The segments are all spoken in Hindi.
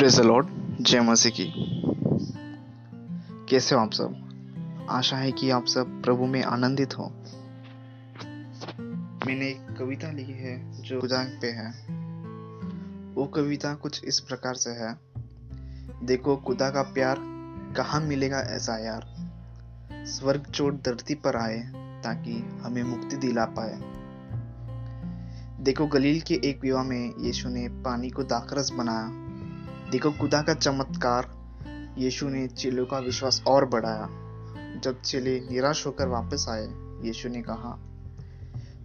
प्रेज लॉर्ड जय मसीह की। कैसे हो आप सब? आशा है कि आप सब प्रभु में आनंदित हो। मैंने एक कविता लिखी है जो खुदा पे है। वो कविता कुछ इस प्रकार से है। देखो, खुदा का प्यार कहाँ मिलेगा ऐसा यार? स्वर्ग चोट धरती पर आए ताकि हमें मुक्ति दिला पाए। देखो, गलील के एक विवाह में यीशु ने पानी को दाखरस बनाया। देखो खुदा का चमत्कार यीशु ने चेलों का विश्वास और बढ़ाया। जब चेले निराश होकर वापस आए, यीशु ने कहा,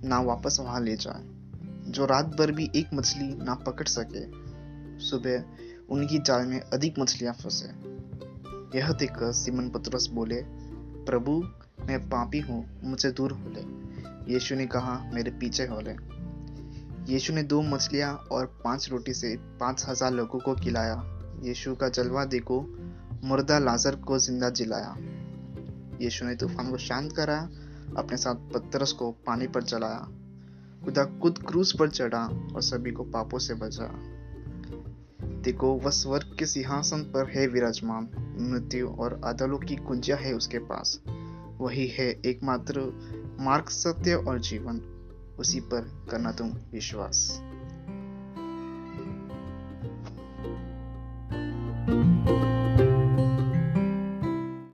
ना वापस वहाँ ले जाए। जो रात भर भी एक मछली ना पकड़ सके, सुबह उनकी जाल में अधिक मछलियाँ फंसे। यह देखकर सिमन पत्रस बोले, प्रभु, मैं पापी हूँ, मुझसे दूर हो ले। यीशु ने कहा, मेरे पीछे हो ले। यीशु ने दो मछलियाँ और पाँच रोटी से पाँच हज़ार लोगों को खिलाया। यीशु का जलवा देखो, मुर्दा लाजर को ज़िंदा जिलाया। यीशु ने तूफ़ान को शांत कराया अपने साथ पत्थरस को पानी पर चलाया खुदा खुद क्रूज पर चढ़ा और सभी को पापों से बचा। देखो, वह स्वर्ग के सिंहासन पर है विराजमान। मृत्यु और अदलों की कुंजिया है उसके पास। वही है एकमात्र मार्ग सत्य और जीवन। उसी पर करना तुम विश्वास।